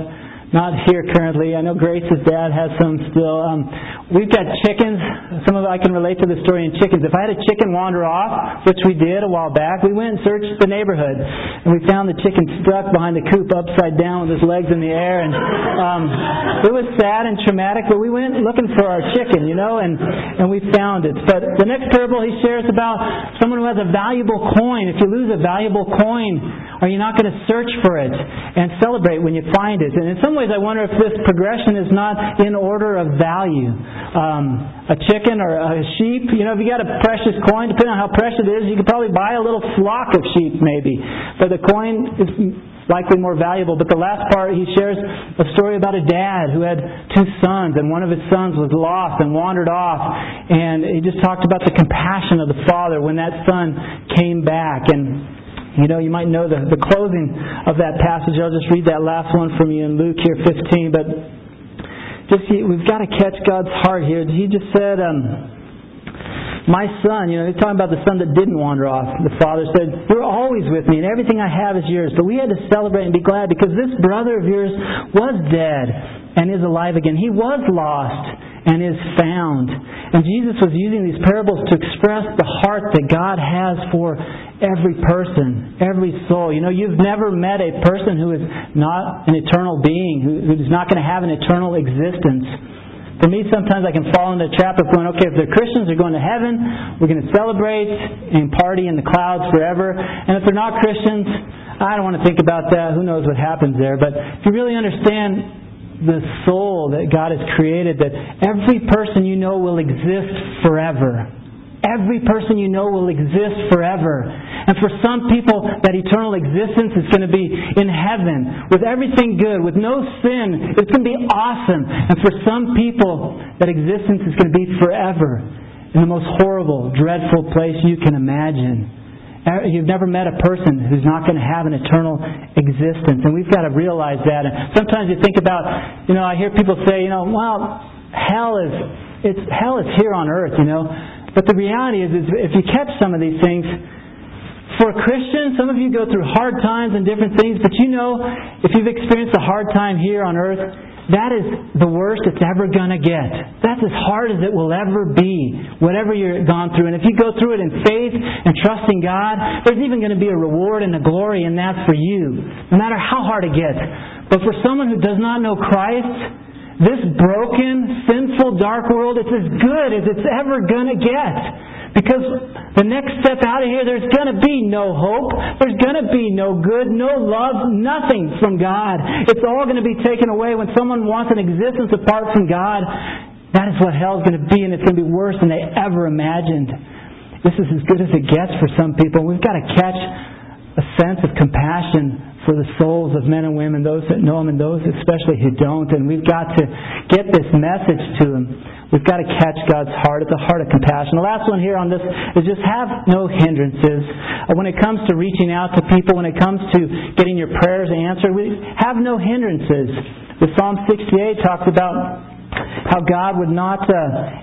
[SPEAKER 1] not here currently. I know Grace's dad has some still. Um, we've got chickens. Some of I can relate to the story in chickens. If I had a chicken wander off, which we did a while back, we went and searched the neighborhood, and we found the chicken stuck behind the coop, upside down with his legs in the air, and um, it was sad and traumatic. But we went looking for our chicken, you know, and and we found it. But the next parable he shares about someone who has a valuable coin. If you lose a valuable coin, are you not going to search for it and celebrate when you find it? And in some ways, I wonder if this progression is not in order of value. Um, a chicken or a sheep, you know, if you got a precious coin, depending on how precious it is, you could probably buy a little flock of sheep maybe. But the coin is likely more valuable. But the last part, he shares a story about a dad who had two sons, and one of his sons was lost and wandered off. And he just talked about the compassion of the father when that son came back. And you know, you might know the, the closing of that passage. I'll just read that last one from you in Luke here 15. But just we've got to catch God's heart here. He just said, um, my son, you know, he's talking about the son that didn't wander off. The father said, You're always with me, and everything I have is yours. But we had to celebrate and be glad because this brother of yours was dead and is alive again. He was lost and is found. And Jesus was using these parables to express the heart that God has for every person, every soul. You know, you've never met a person who is not an eternal being, who's not going to have an eternal existence. For me, sometimes I can fall into the trap of going, okay, if they're Christians, they're going to heaven, we're going to celebrate and party in the clouds forever. And if they're not Christians, I don't want to think about that. Who knows what happens there? But if you really understand the soul that God has created, that every person you know will exist forever. Every person you know will exist forever. And for some people, that eternal existence is going to be in heaven with everything good, with no sin. It's going to be awesome. And for some people, that existence is going to be forever in the most horrible, dreadful place you can imagine. You've never met a person who's not going to have an eternal existence. And we've got to realize that. And sometimes you think about, you know, I hear people say, you know, well, hell is, it's, hell is here on earth, you know. But the reality is, is if you catch some of these things, for a Christian, some of you go through hard times and different things, but you know, if you've experienced a hard time here on earth, that is the worst it's ever going to get. That's as hard as it will ever be, whatever you've gone through. And if you go through it in faith and trusting God, there's even going to be a reward and a glory in that for you, no matter how hard it gets. But for someone who does not know Christ, this broken, sinful, dark world, it's as good as it's ever going to get. Because the next step out of here, there's going to be no hope. There's going to be no good, no love, nothing from God. It's all going to be taken away when someone wants an existence apart from God. That is what hell's going to be, and it's going to be worse than they ever imagined. This is as good as it gets for some people. We've got to catch a sense of compassion for the souls of men and women, those that know them and those especially who don't. And we've got to get this message to them. We've got to catch God's heart. It's a heart of compassion. The last one here on this is just have no hindrances. Uh, when it comes to reaching out to people, when it comes to getting your prayers answered, we have no hindrances. The Psalm 68 talks about how God would not uh,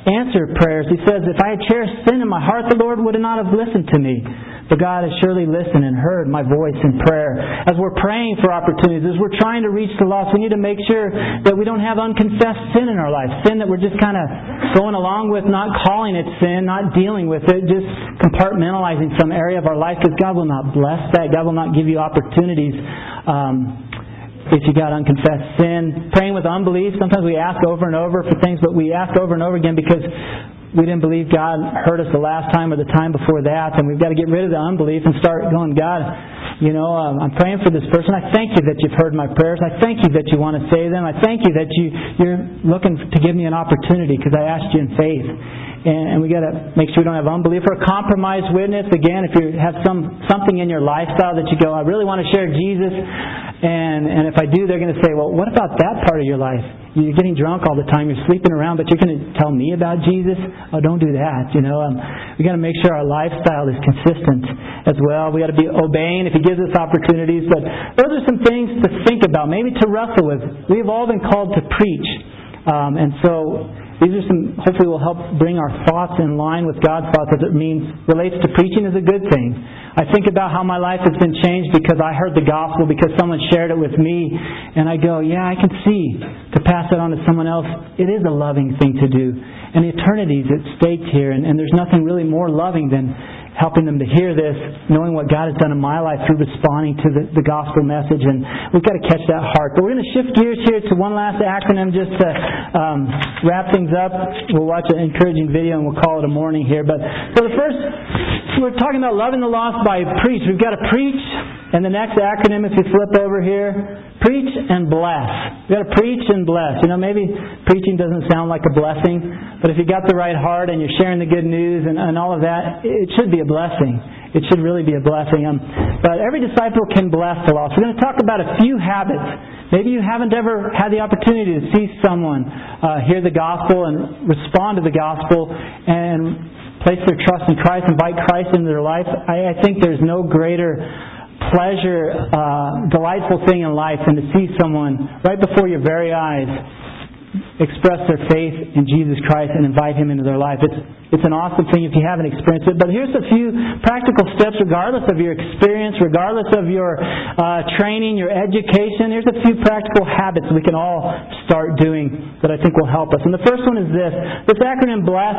[SPEAKER 1] answer prayers. He says, If I had cherished sin in my heart, the Lord would not have listened to me. But God has surely listened and heard my voice in prayer. As we're praying for opportunities, as we're trying to reach the lost, we need to make sure that we don't have unconfessed sin in our life. Sin that we're just kind of going along with, not calling it sin, not dealing with it, just compartmentalizing some area of our life because God will not bless that. God will not give you opportunities. Um, if you got unconfessed sin, praying with unbelief. Sometimes we ask over and over for things, but we ask over and over again because we didn't believe God heard us the last time or the time before that, and we've got to get rid of the unbelief and start going, God, you know, um, I'm praying for this person. I thank you that you've heard my prayers. I thank you that you want to save them. I thank you that you, you're looking to give me an opportunity because I asked you in faith. And, and we got to make sure we don't have unbelief or a compromised witness. Again, if you have some something in your lifestyle that you go, I really want to share Jesus, and and if I do, they're going to say, well, what about that part of your life? You're getting drunk all the time. You're sleeping around, but you're going to tell me about Jesus? Oh, don't do that. You know, um, we got to make sure our lifestyle is consistent as well. We got to be obeying if He gives us opportunities. But those are some things to think about, maybe to wrestle with. We've all been called to preach, um, and so these are some, hopefully will help bring our thoughts in line with God's thoughts as it means, relates to preaching is a good thing. I think about how my life has been changed because I heard the gospel, because someone shared it with me, and I go, yeah, I can see to pass it on to someone else. It is a loving thing to do. And eternity is at stake here, and, and there's nothing really more loving than helping them to hear this, knowing what God has done in my life through responding to the, the gospel message. And we've got to catch that heart. But we're going to shift gears here to one last acronym just to um, wrap things up. We'll watch an encouraging video and we'll call it a morning here. But so the first, we're talking about loving the lost by preach. We've got to preach. And the next acronym, if you flip over here, preach and bless. You've got to preach and bless. You know, maybe preaching doesn't sound like a blessing, but if you got the right heart and you're sharing the good news and, and all of that, it should be a blessing. It should really be a blessing. Um, but every disciple can bless the lost. We're going to talk about a few habits. Maybe you haven't ever had the opportunity to see someone uh, hear the gospel and respond to the gospel and place their trust in Christ, invite Christ into their life. I, I think there's no greater pleasure, uh, delightful thing in life than to see someone right before your very eyes express their faith in Jesus Christ and invite Him into their life. It's, it's an awesome thing if you haven't experienced it. But here's a few practical steps, regardless of your experience, regardless of your uh, training, your education. Here's a few practical habits we can all start doing that I think will help us. And the first one is this. This acronym BLESS.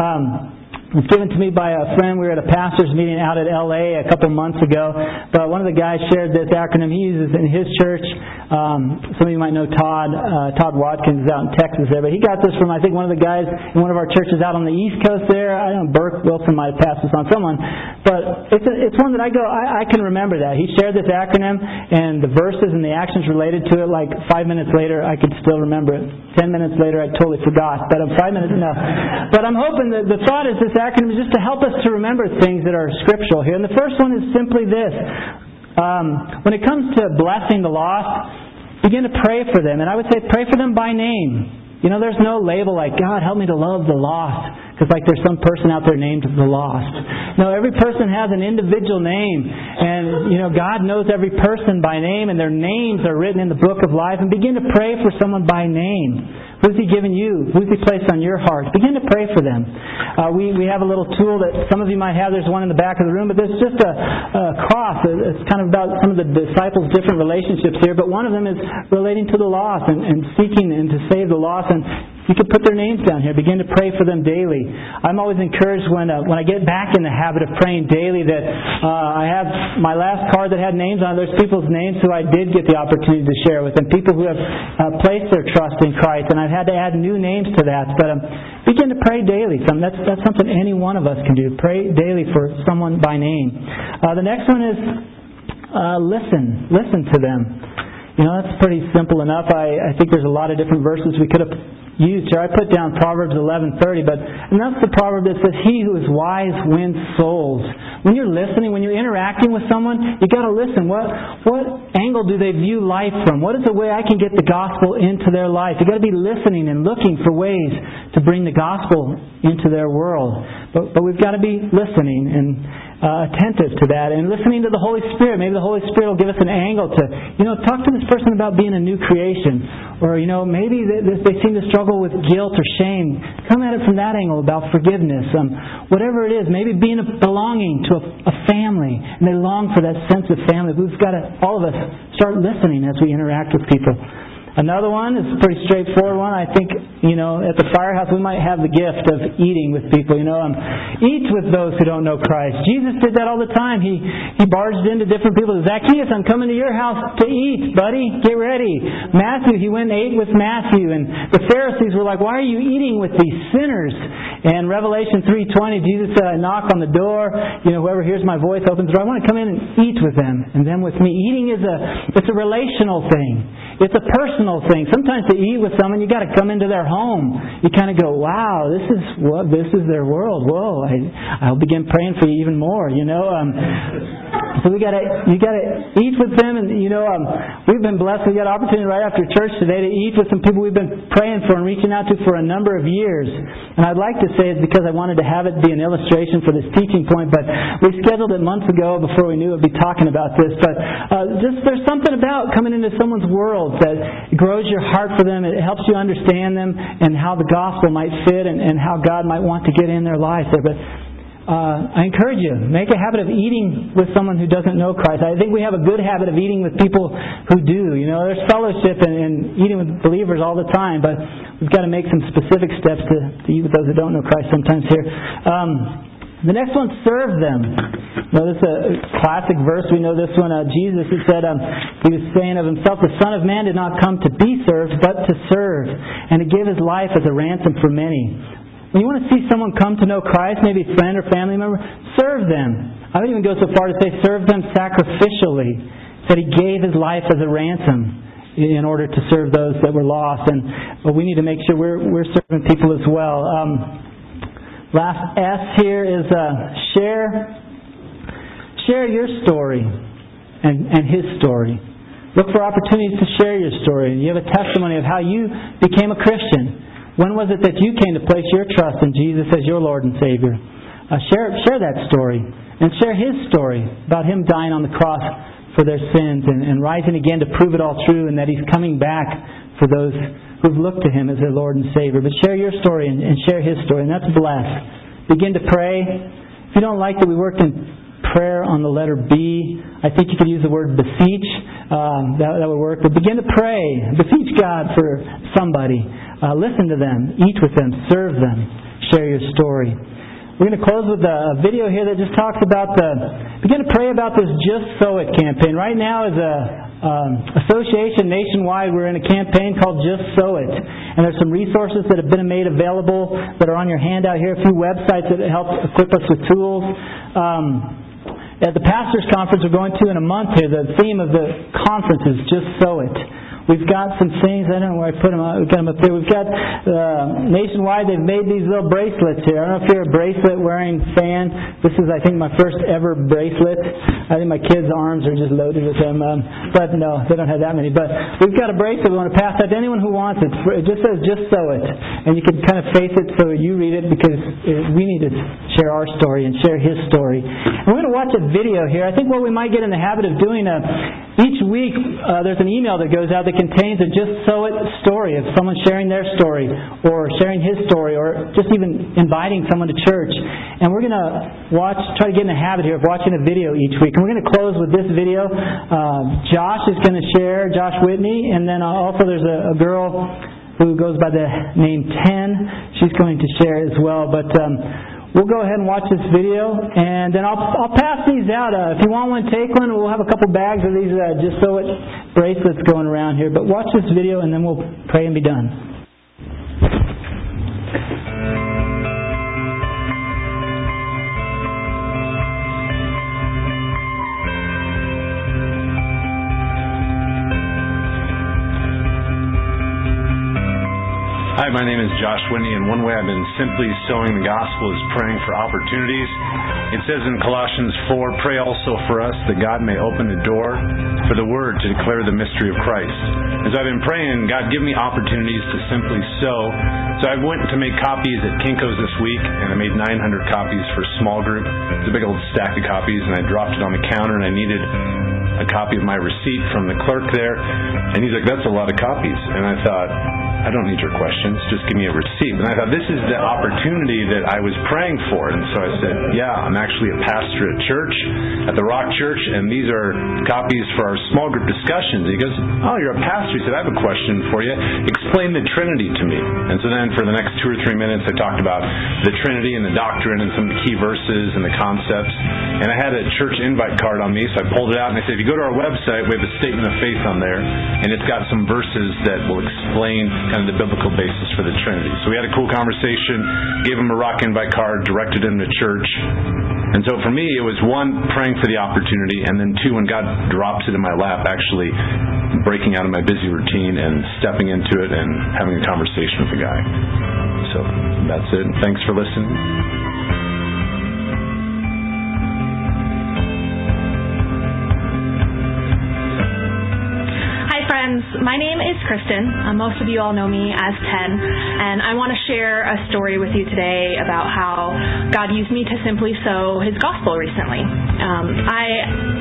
[SPEAKER 1] Um, it was given to me by a friend. We were at a pastor's meeting out at LA a couple months ago. But one of the guys shared this acronym he uses in his church. Um, some of you might know Todd. Uh, Todd Watkins is out in Texas there. But he got this from, I think, one of the guys in one of our churches out on the East Coast there. I don't know, Burke Wilson might have passed this on someone. But it's, a, it's one that I go, I, I can remember that. He shared this acronym and the verses and the actions related to it. Like five minutes later, I could still remember it. Ten minutes later, I totally forgot. But I'm five minutes, no. But I'm hoping that the thought is this acronym is just to help us to remember things that are scriptural here. And the first one is simply this. Um, when it comes to blessing the lost, begin to pray for them. And I would say pray for them by name. You know, there's no label like, God, help me to love the lost. Because like there's some person out there named the lost. No, every person has an individual name. And, you know, God knows every person by name and their names are written in the book of life. And begin to pray for someone by name. Who's He given you? Who's He placed on your heart? Begin to pray for them. Uh, we, we have a little tool that some of you might have. There's one in the back of the room, but there's just a, a cross. It's kind of about some of the disciples' different relationships here, but one of them is relating to the lost and, and seeking and to save the lost. And you can put their names down here. Begin to pray for them daily. I'm always encouraged when uh, when I get back in the habit of praying daily that uh, I have my last card that had names on it. There's people's names who I did get the opportunity to share with, and people who have uh, placed their trust in Christ. And I've had to add new names to that. But um, begin to pray daily. Some, that's that's something any one of us can do. Pray daily for someone by name. Uh, the next one is uh, listen. Listen to them. You know, that's pretty simple enough. I, I think there's a lot of different verses we could have used here. I put down Proverbs 11:30, but and that's the proverb that says, "He who is wise wins souls." When you're listening, when you're interacting with someone, you got to listen. What what angle do they view life from? What is the way I can get the gospel into their life? You got to be listening and looking for ways to bring the gospel into their world. But but we've got to be listening and uh, attentive to that and listening to the Holy Spirit. Maybe the Holy Spirit will give us an angle to, you know, talk to this person about being a new creation. Or, you know, maybe they, they seem to struggle with guilt or shame. Come at it from that angle about forgiveness. Um, whatever it is, maybe being a, belonging to a, a family and they long for that sense of family. We've got to, all of us, start listening as we interact with people. Another one is a pretty straightforward one. I think, you know, at the firehouse we might have the gift of eating with people. You know, um, eat with those who don't know Christ. Jesus did that all the time. He he barged into different people. Zacchaeus, I'm coming to your house to eat, buddy. Get ready. Matthew, he went and ate with Matthew, and the Pharisees were like, "Why are you eating with these sinners?" And Revelation 3:20, Jesus said, "I knock on the door. You know, whoever hears my voice opens the door. I want to come in and eat with them, and them with me." Eating is a it's a relational thing. It's a personal thing. Sometimes to eat with someone, you got to come into their home. You kind of go, "Wow, this is what this is their world." Whoa, I, I'll begin praying for you even more. You know, um, so we got to you got to eat with them, and you know, um, we've been blessed. We got an opportunity right after church today to eat with some people we've been praying for and reaching out to for a number of years. And I'd like to say it's because I wanted to have it be an illustration for this teaching point, but we scheduled it months ago before we knew we'd be talking about this. But uh, just there's something about coming into someone's world that grows your heart for them. It helps you understand them and how the gospel might fit and, and how God might want to get in their lives there. But uh, I encourage you, make a habit of eating with someone who doesn't know Christ. I think we have a good habit of eating with people who do. You know, there's fellowship and, and eating with believers all the time, but we've got to make some specific steps to, to eat with those who don't know Christ sometimes here. Um, the next one, serve them. Is a classic verse. We know this one. Uh, Jesus, he said, um, he was saying of himself, the Son of Man did not come to be served, but to serve, and to give his life as a ransom for many. When you want to see someone come to know Christ, maybe a friend or family member, serve them. I would even go so far to say, serve them sacrificially. That he gave his life as a ransom in order to serve those that were lost. And well, we need to make sure we're, we're serving people as well. Um, Last S here is uh, share share your story and, and his story. Look for opportunities to share your story. And you have a testimony of how you became a Christian. When was it that you came to place your trust in Jesus as your Lord and Savior? Uh, share share that story and share his story about him dying on the cross for their sins and, and rising again to prove it all true and that he's coming back for those who've looked to Him as their Lord and Savior. But share your story and, and share His story, and that's blessed. Begin to pray. If you don't like that we worked in prayer on the letter B, I think you could use the word beseech. Um, that, that would work. But begin to pray. Beseech God for somebody. Uh, listen to them. Eat with them. Serve them. Share your story. We're going to close with a video here that just talks about the. Begin to pray about this Just Sow It campaign. Right now, is a um, association nationwide, we're in a campaign called Just Sow It, and there's some resources that have been made available that are on your handout here. A few websites that help equip us with tools. Um, at the pastors' conference we're going to in a month here, the theme of the conference is Just Sow It. We've got some things, I don't know where I put them, we've got them up there. We've got, uh, nationwide, they've made these little bracelets here. I don't know if you're a bracelet wearing fan. This is, I think, my first ever bracelet. I think my kids' arms are just loaded with them. Um, but no, they don't have that many. But we've got a bracelet we want to pass out to anyone who wants it. It just says, just sow it. And you can kind of face it so you read it because we need to share our story and share his story. And we're going to watch a video here. I think what we might get in the habit of doing, uh, each week uh, there's an email that goes out that contains a just sow it story of someone sharing their story or sharing his story or just even inviting someone to church. And we're going to watch, try to get in the habit here of watching a video each week. And we're going to close with this video. Uh, Josh is going to share, Josh Whitney, and then also there's a, a girl who goes by the name Ten. She's going to share as well. But um, we'll go ahead and watch this video, and then I'll, I'll pass these out. Uh, if you want one, take one. We'll have a couple bags of these uh, just sow it bracelets going around here. But watch this video, and then we'll pray and be done.
[SPEAKER 2] Hi, my name is Josh Whitney, and one way I've been simply sowing the gospel is praying for opportunities. It says in Colossians 4, pray also for us that God may open the door for the word to declare the mystery of Christ. As I've been praying, God, give me opportunities to simply sow. So I went to make copies at Kinko's this week, and I made 900 copies for a small group. It's a big old stack of copies, and I dropped it on the counter, and I needed a copy of my receipt from the clerk there. And he's like, that's a lot of copies. And I thought, I don't need your questions. Just give me a receipt. And I thought, this is the opportunity that I was praying for. And so I said, yeah, I'm actually a pastor at church, at the Rock Church, and these are copies for our small group discussions. He goes, oh, you're a pastor. He said, I have a question for you. Explain the Trinity to me. And so then for the next two or three minutes, I talked about the Trinity and the doctrine and some of the key verses and the concepts. And I had a church invite card on me, so I pulled it out and I said, if you go to our website, we have a statement of faith on there, and it's got some verses that will explain kind of the biblical basis for the Trinity. So we had a cool conversation, gave him a rock and invite card, directed him to church. And so for me, it was one, praying for the opportunity, and then two, when God drops it in my lap, actually breaking out of my busy routine and stepping into it and having a conversation with the guy. So that's it. Thanks for listening.
[SPEAKER 3] Friends. My name is Kristen. Uh, most of you all know me as Ten, and I want to share a story with you today about how God used me to simply sow His gospel recently. Um, I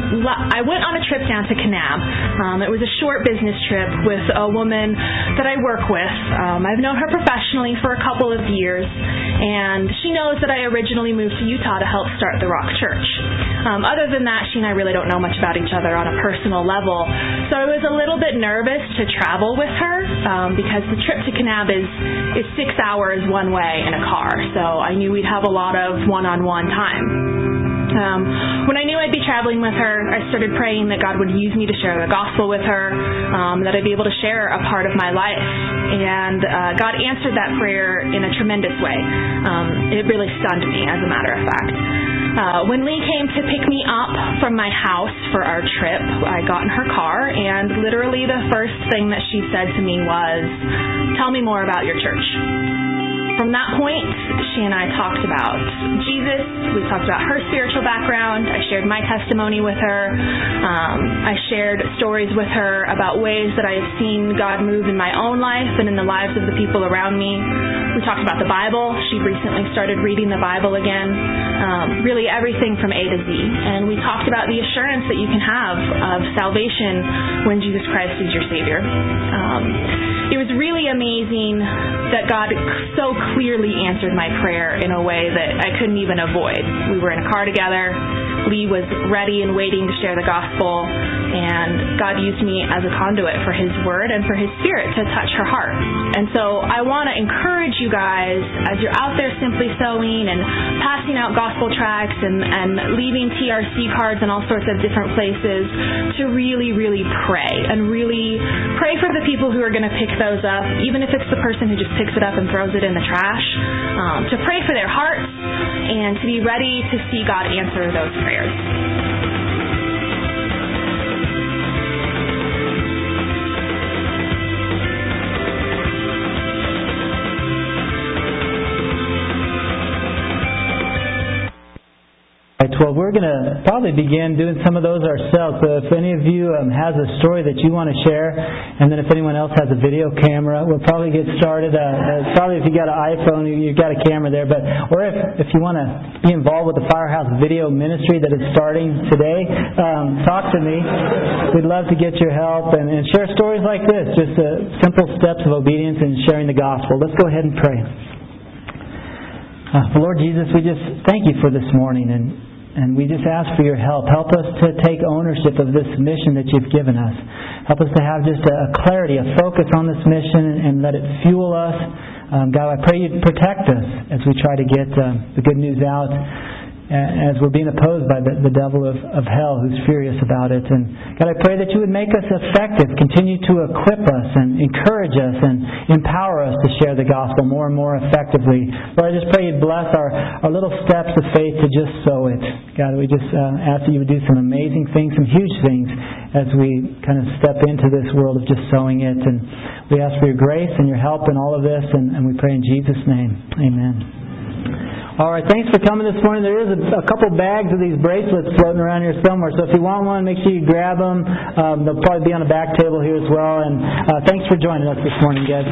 [SPEAKER 3] I went on a trip down to Kanab. Um, it was a short business trip with a woman that I work with. Um, I've known her professionally for a couple of years, and she knows that I originally moved to Utah to help start the Rock Church. Um, other than that, she and I really don't know much about each other on a personal level, so I was a little bit nervous nervous to travel with her um, because the trip to Kanab is is six hours one way in a car. So I knew we'd have a lot of one-on-one time. Um, when I knew I'd be traveling with her, I started praying that God would use me to share the gospel with her, um, that I'd be able to share a part of my life. And uh, God answered that prayer in a tremendous way. Um, it really stunned me, as a matter of fact. Uh, when Lee came to pick me up from my house for our trip, I got in her car, and literally the first thing that she said to me was, Tell me more about your church. From that point, she and I talked about Jesus. We talked about her spiritual background. I shared my testimony with her. Um, I shared stories with her about ways that I have seen God move in my own life and in the lives of the people around me. We talked about the Bible. She recently started reading the Bible again. Um, really everything from A to Z. And we talked about the assurance that you can have of salvation when Jesus Christ is your Savior. Um, it was really amazing that God so clearly answered my prayer in a way that I couldn't even avoid. We were in a car together. Lee was ready and waiting to share the gospel, and God used me as a conduit for His Word and for His Spirit to touch her heart. And so I want to encourage you guys as you're out there simply sowing and passing out gospel tracts and, and leaving TRC cards in all sorts of different places to really, really pray and really pray for the people who are going to pick those up, even if it's the person who just picks it up and throws it in the trash, um, to pray for their hearts and to be ready to see God answer those prayers
[SPEAKER 1] well, we're going to probably begin doing some of those ourselves. So if any of you um, has a story that you want to share, and then if anyone else has a video camera, we'll probably get started. Uh, uh, probably if you got an iPhone, you, you've got a camera there. But or if if you want to be involved with the Firehouse Video Ministry that is starting today, um, talk to me. We'd love to get your help and, and share stories like this, just uh, simple steps of obedience and sharing the gospel. Let's go ahead and pray. Uh, Lord Jesus, we just thank you for this morning and and we just ask for your help. Help us to take ownership of this mission that you've given us. Help us to have just a clarity, a focus on this mission, and let it fuel us. Um, God, I pray you protect us as we try to get uh, the good news out as we're being opposed by the, the devil of, of hell who's furious about it. And God, I pray that you would make us effective, continue to equip us and encourage us and empower us to share the gospel more and more effectively. Lord, I just pray you'd bless our, our little steps of faith to just sow it. God, we just uh, ask that you would do some amazing things, some huge things as we kind of step into this world of just sowing it. And we ask for your grace and your help in all of this, and, and we pray in Jesus' name. Amen. All right, thanks for coming this morning. There is a, a, couple bags of these bracelets floating around here somewhere, so if you want one, make sure you grab them. Um, they'll probably be on the back table here as well. And uh, thanks for joining us this morning, guys.